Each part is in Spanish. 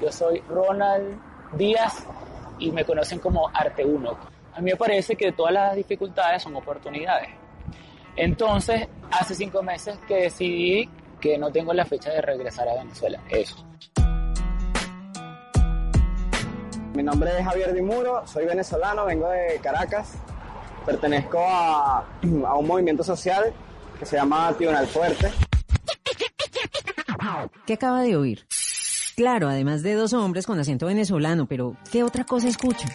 Yo soy Ronald Díaz y me conocen como Arte 1. A mí me parece que todas las dificultades son oportunidades. Entonces, hace cinco meses que decidí que no tengo la fecha de regresar a Venezuela. Eso. Mi nombre es Javier Dimuro, soy venezolano, vengo de Caracas, pertenezco a, a un movimiento social que se llama Tribunal Fuerte. ¿Qué acaba de oír? Claro, además de dos hombres con acento venezolano, pero ¿qué otra cosa escucha?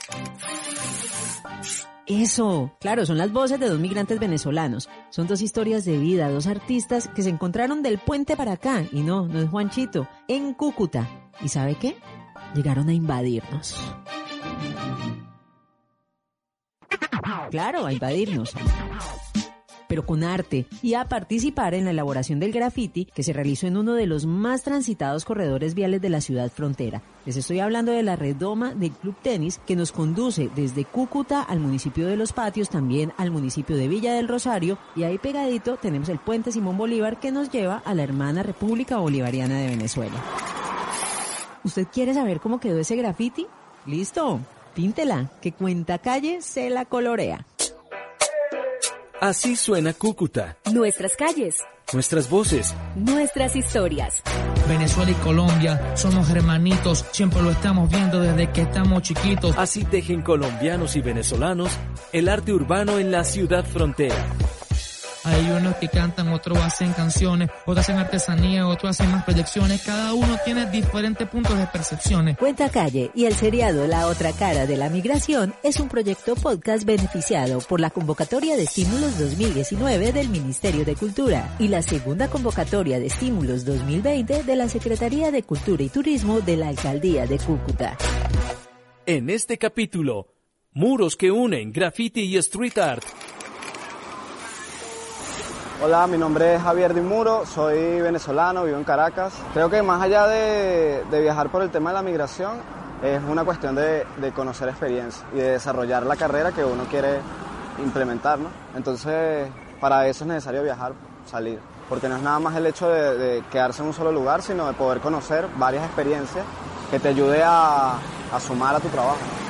Eso, claro, son las voces de dos migrantes venezolanos. Son dos historias de vida, dos artistas que se encontraron del puente para acá. Y no, no es Juanchito, en Cúcuta. ¿Y sabe qué? Llegaron a invadirnos. Claro, a invadirnos pero con arte, y a participar en la elaboración del graffiti que se realizó en uno de los más transitados corredores viales de la ciudad frontera. Les estoy hablando de la redoma del Club Tenis que nos conduce desde Cúcuta al municipio de Los Patios, también al municipio de Villa del Rosario, y ahí pegadito tenemos el puente Simón Bolívar que nos lleva a la hermana República Bolivariana de Venezuela. ¿Usted quiere saber cómo quedó ese graffiti? Listo, píntela, que cuenta calle se la colorea. Así suena Cúcuta. Nuestras calles. Nuestras voces. Nuestras historias. Venezuela y Colombia somos hermanitos, siempre lo estamos viendo desde que estamos chiquitos. Así tejen colombianos y venezolanos el arte urbano en la ciudad frontera. Hay unos que cantan, otros hacen canciones, otros hacen artesanía, otros hacen más proyecciones. Cada uno tiene diferentes puntos de percepciones. Cuenta Calle y el seriado La Otra Cara de la Migración es un proyecto podcast beneficiado por la convocatoria de estímulos 2019 del Ministerio de Cultura y la segunda convocatoria de estímulos 2020 de la Secretaría de Cultura y Turismo de la Alcaldía de Cúcuta. En este capítulo, muros que unen graffiti y street art. Hola, mi nombre es Javier Dimuro, soy venezolano, vivo en Caracas. Creo que más allá de, viajar por el tema de la migración, es una cuestión de, conocer experiencia y de desarrollar la carrera que uno quiere implementar, ¿no? Entonces, para eso es necesario viajar, salir, porque no es nada más el hecho de, quedarse en un solo lugar, sino de poder conocer varias experiencias que te ayude a sumar a tu trabajo.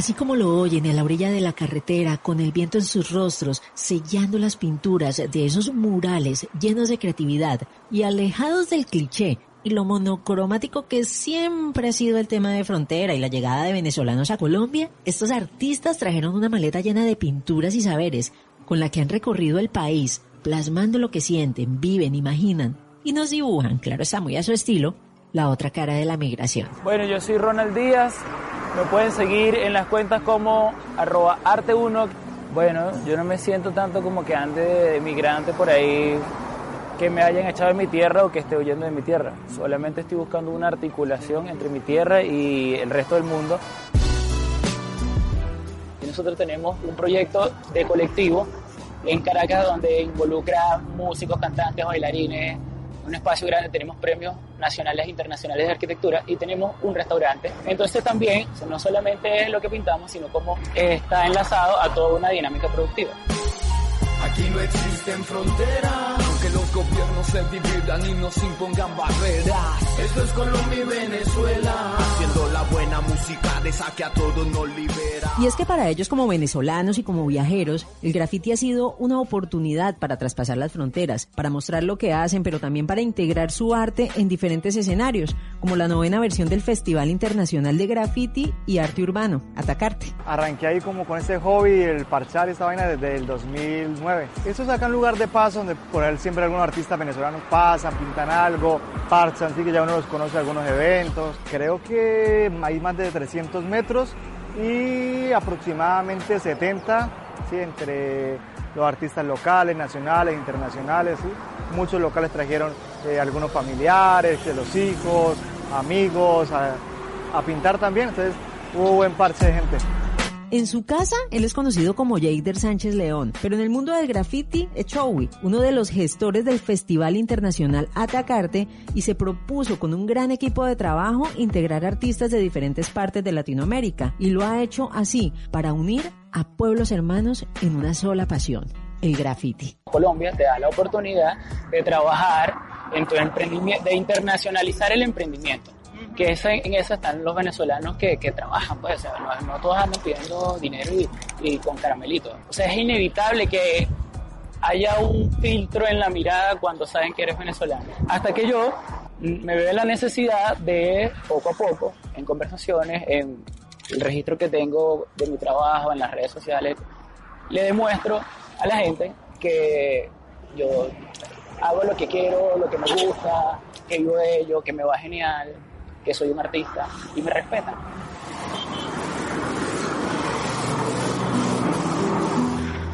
Así como lo oyen a la orilla de la carretera, con el viento en sus rostros, sellando las pinturas de esos murales llenos de creatividad y alejados del cliché y lo monocromático que siempre ha sido el tema de frontera y la llegada de venezolanos a Colombia, estos artistas trajeron una maleta llena de pinturas y saberes con la que han recorrido el país, plasmando lo que sienten, viven, imaginan y nos dibujan, claro está muy a su estilo, la otra cara de la migración. Bueno, yo soy Ronald Díaz, me pueden seguir en las cuentas como arroba arte1. Bueno, yo no me siento tanto como que ande de migrante por ahí, que me hayan echado de mi tierra o que esté huyendo de mi tierra. Solamente estoy buscando una articulación entre mi tierra y el resto del mundo. Y nosotros tenemos un proyecto de colectivo en Caracas donde involucra músicos, cantantes, bailarines, un espacio grande, tenemos premios nacionales e internacionales de arquitectura y tenemos un restaurante. Entonces también no solamente es lo que pintamos, sino como está enlazado a toda una dinámica productiva. Aquí no existen fronteras, aunque los gobiernos se dividan y nos impongan barreras. Esto es Colombia y Venezuela, de esa que a todos nos libera. Y es que para ellos como venezolanos y como viajeros, el graffiti ha sido una oportunidad para traspasar las fronteras, para mostrar lo que hacen, pero también para integrar su arte en diferentes escenarios, como la novena versión del Festival Internacional de Graffiti y Arte Urbano, Atacarte. Arranqué ahí como con este hobby, el parchar esta vaina desde el 2009 eso es acá un lugar de paso donde por él siempre algunos artistas venezolanos pasan, pintan algo, parchan, así que ya uno los conoce algunos eventos. Creo que hay más de 300 metros y aproximadamente 70 ¿sí? entre los artistas locales, nacionales, internacionales. Muchos locales trajeron eh, algunos familiares, los hijos, amigos, a, a pintar también. Entonces hubo buen parche de gente. En su casa, él es conocido como Jader Sánchez León, pero en el mundo del graffiti es Chowi, uno de los gestores del Festival Internacional Atacarte, y se propuso con un gran equipo de trabajo integrar artistas de diferentes partes de Latinoamérica, y lo ha hecho así, para unir a pueblos hermanos en una sola pasión, el graffiti. Colombia te da la oportunidad de trabajar en tu emprendimiento, de internacionalizar el emprendimiento. Que en eso están los venezolanos que, que trabajan, pues, o sea, no, todos andan pidiendo dinero y, y con caramelitos. O sea, es inevitable que haya un filtro en la mirada cuando saben que eres venezolano. Hasta que yo me veo la necesidad de, poco a poco, en conversaciones, en el registro que tengo de mi trabajo, en las redes sociales, le demuestro a la gente que yo hago lo que quiero, lo que me gusta, que vivo de ello, que me va genial, que soy un artista y me respetan.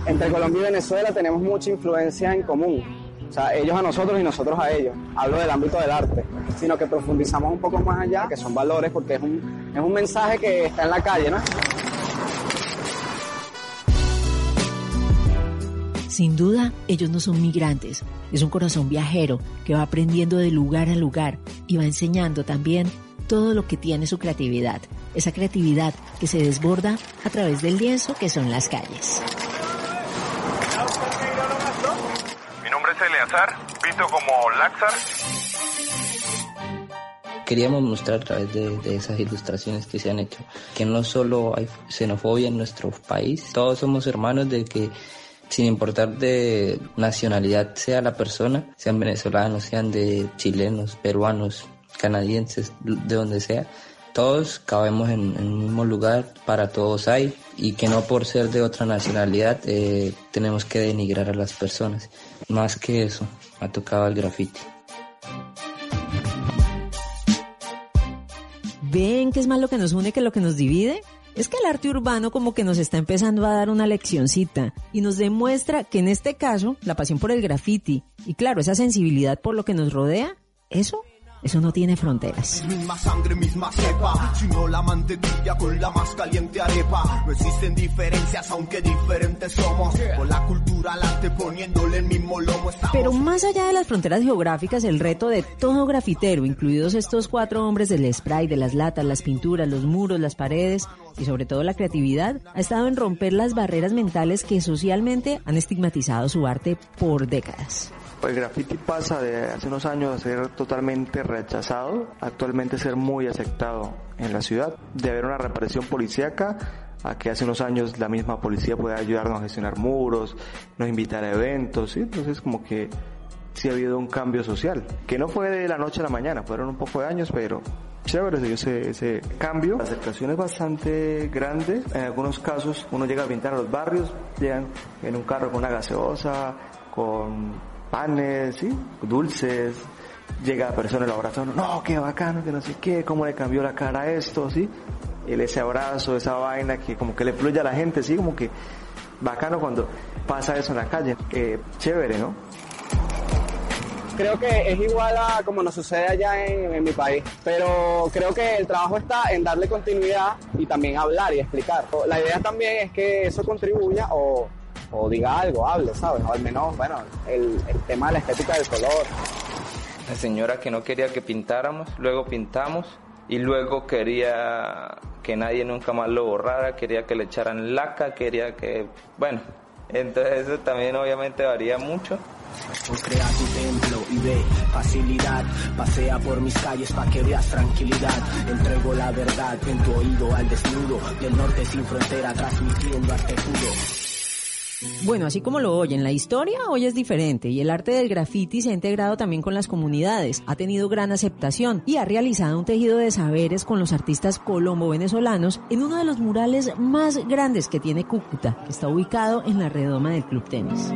Entre Colombia y Venezuela tenemos mucha influencia en común o sea, ellos a nosotros y nosotros a ellos. Hablo del ámbito del arte, sino que profundizamos un poco más allá, que son valores, porque es un, es un mensaje que está en la calle, ¿no? Sin duda, ellos no son migrantes, es un corazón viajero que va aprendiendo de lugar a lugar y va enseñando también todo lo que tiene su creatividad, esa creatividad que se desborda a través del lienzo que son las calles. Eleazar, visto como Laxar. Queríamos mostrar a través de, esas ilustraciones que se han hecho que no solo hay xenofobia en nuestro país, todos somos hermanos de que sin importar de nacionalidad sea la persona, sean venezolanos, sean de chilenos, peruanos, canadienses, de donde sea, todos cabemos en, en, mismo lugar, para todos hay, y que no por ser de otra nacionalidad eh, tenemos que denigrar a las personas. Más que eso, ha tocado el grafiti. ¿Ven que es más lo que nos une que lo que nos divide? Es que el arte urbano como que nos está empezando a dar una leccioncita y nos demuestra que en este caso la pasión por el graffiti y claro, esa sensibilidad por lo que nos rodea, eso eso no tiene fronteras. Misma sangre, misma cepa, sino la mantequilla con la más caliente arepa. No existen diferencias, aunque diferentes somos. Con la cultura al arte poniéndole el mismo lomo. Pero más allá de las fronteras geográficas, el reto de todo grafitero, incluidos estos cuatro hombres del spray, de las latas, las pinturas, los muros, las paredes y sobre todo la creatividad, ha estado en romper las barreras mentales que socialmente han estigmatizado su arte por décadas. El graffiti pasa de hace unos años a ser totalmente rechazado, actualmente ser muy aceptado en la ciudad, de haber una represión policíaca a que hace unos años la misma policía puede ayudarnos a gestionar muros, nos invitar a eventos, entonces como que sí ha habido un cambio social, que no fue de la noche a la mañana, fueron un poco de años, pero chévere se ese, ese cambio. La aceptación es bastante grande, en algunos casos uno llega a pintar a los barrios, llegan en un carro con una gaseosa, con panes, ¿sí? dulces, llega la persona, el abrazo, no, qué bacano, que no sé qué, cómo le cambió la cara a esto, ¿sí? El, ese abrazo, esa vaina que como que le fluye a la gente, ¿sí? Como que bacano cuando pasa eso en la calle. Eh, chévere, ¿no? Creo que es igual a como nos sucede allá en, en mi país, pero creo que el trabajo está en darle continuidad y también hablar y explicar. La idea también es que eso contribuya o o diga algo, hable, ¿sabes? O al menos, bueno, el, el tema de la estética del color. La señora que no quería que pintáramos, luego pintamos y luego quería que nadie nunca más lo borrara, quería que le echaran laca, quería que, bueno, entonces eso también obviamente varía mucho. Crea tu templo y ve facilidad. Pasea por mis calles para que veas tranquilidad. Entrego la verdad en tu oído al desnudo. Del norte sin frontera, transmitiendo arte puro. Bueno, así como lo oyen, la historia hoy es diferente y el arte del graffiti se ha integrado también con las comunidades, ha tenido gran aceptación y ha realizado un tejido de saberes con los artistas colombo-venezolanos en uno de los murales más grandes que tiene Cúcuta, que está ubicado en la redoma del Club Tenis.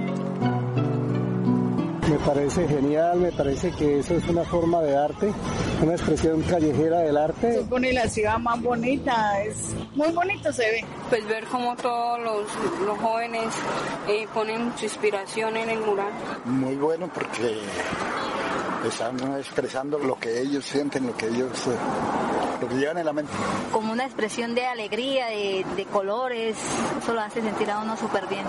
Me parece genial, me parece que eso es una forma de arte, una expresión callejera del arte. Se pone la ciudad más bonita, es muy bonito se ve. Pues ver cómo todos los, jóvenes eh, ponen su inspiración en el mural. Muy bueno porque están expresando lo que ellos sienten, lo que ellos eh, lo que llevan en la mente. Como una expresión de alegría, de, colores, eso lo hace sentir a uno súper bien.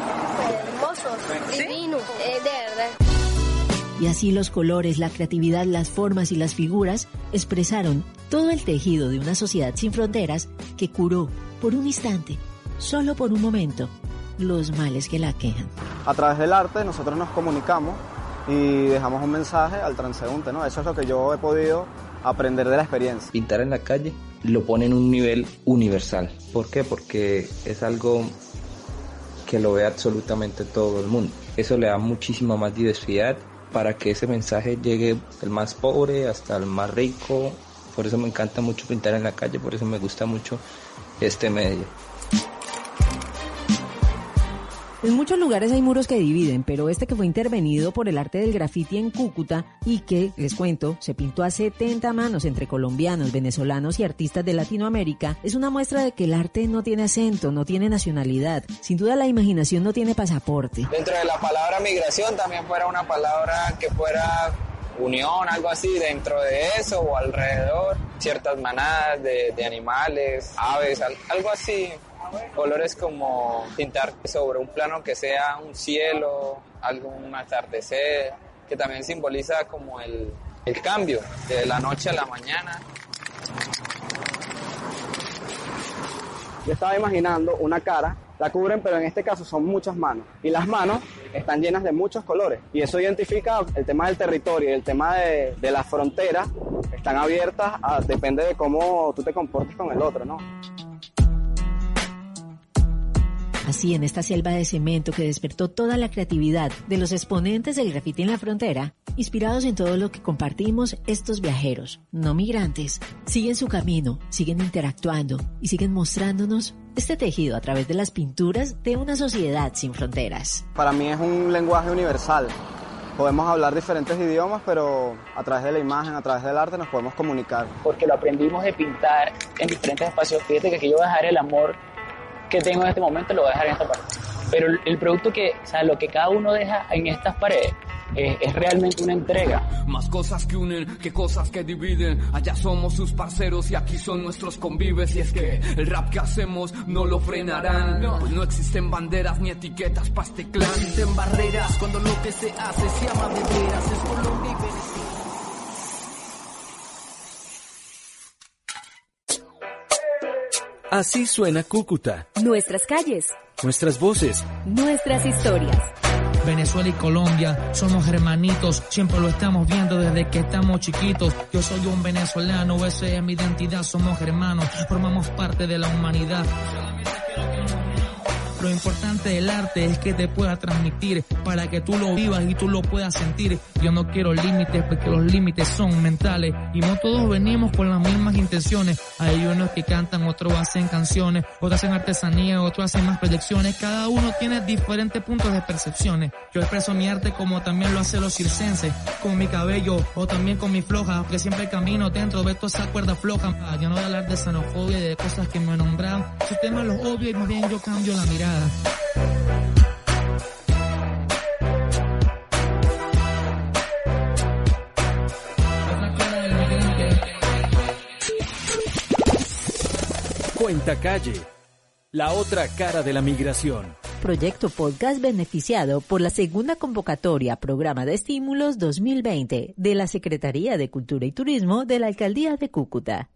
Hermosos, divinos, de verdad. Y así los colores, la creatividad, las formas y las figuras expresaron todo el tejido de una sociedad sin fronteras que curó por un instante, solo por un momento, los males que la quejan. A través del arte nosotros nos comunicamos y dejamos un mensaje al transeúnte, ¿no? Eso es lo que yo he podido aprender de la experiencia. Pintar en la calle lo pone en un nivel universal. ¿Por qué? Porque es algo que lo ve absolutamente todo el mundo. Eso le da muchísima más diversidad para que ese mensaje llegue del más pobre hasta el más rico. Por eso me encanta mucho pintar en la calle, por eso me gusta mucho este medio. En muchos lugares hay muros que dividen, pero este que fue intervenido por el arte del graffiti en Cúcuta y que, les cuento, se pintó a 70 manos entre colombianos, venezolanos y artistas de Latinoamérica, es una muestra de que el arte no tiene acento, no tiene nacionalidad. Sin duda la imaginación no tiene pasaporte. Dentro de la palabra migración también fuera una palabra que fuera unión, algo así, dentro de eso o alrededor, ciertas manadas de, de animales, aves, algo así colores como pintar sobre un plano que sea un cielo, algún atardecer, que también simboliza como el, el cambio de la noche a la mañana. Yo estaba imaginando una cara, la cubren, pero en este caso son muchas manos. Y las manos están llenas de muchos colores. Y eso identifica el tema del territorio y el tema de, de las fronteras. Están abiertas, a, depende de cómo tú te comportes con el otro, ¿no? Así, en esta selva de cemento que despertó toda la creatividad de los exponentes del grafiti en la frontera, inspirados en todo lo que compartimos, estos viajeros, no migrantes, siguen su camino, siguen interactuando y siguen mostrándonos este tejido a través de las pinturas de una sociedad sin fronteras. Para mí es un lenguaje universal. Podemos hablar diferentes idiomas, pero a través de la imagen, a través del arte nos podemos comunicar. Porque lo aprendimos de pintar en diferentes espacios. Fíjate que aquí yo voy a dejar el amor que tengo en este momento lo voy a dejar en esta pared. Pero el, producto que, o sea, lo que cada uno deja en estas paredes es, realmente una entrega. Más cosas que unen que cosas que dividen. Allá somos sus parceros y aquí son nuestros convives. Y es que el rap que hacemos no lo frenarán. Pues no existen banderas ni etiquetas para este clan. No existen barreras cuando lo que se hace se llama de veras. Es Colombia y Venezuela. Así suena Cúcuta. Nuestras calles. Nuestras voces. Nuestras historias. Venezuela y Colombia somos hermanitos, siempre lo estamos viendo desde que estamos chiquitos. Yo soy un venezolano, esa es mi identidad, somos hermanos, formamos parte de la humanidad. Lo importante del arte es que te pueda transmitir para que tú lo vivas y tú lo puedas sentir. Yo no quiero límites porque los límites son mentales y no todos venimos con las mismas intenciones. Hay unos que cantan, otros hacen canciones, otros hacen artesanía, otros hacen más proyecciones. Cada uno tiene diferentes puntos de percepciones. Yo expreso mi arte como también lo hacen los circenses, con mi cabello o también con mi floja, que siempre camino dentro de toda esa cuerda floja. Ya no voy hablar de xenofobia y de cosas que me nombran. Su tema los obvio y más bien yo cambio la mirada. Cuenta calle. La otra cara de la migración. Proyecto podcast beneficiado por la segunda convocatoria Programa de Estímulos 2020 de la Secretaría de Cultura y Turismo de la Alcaldía de Cúcuta.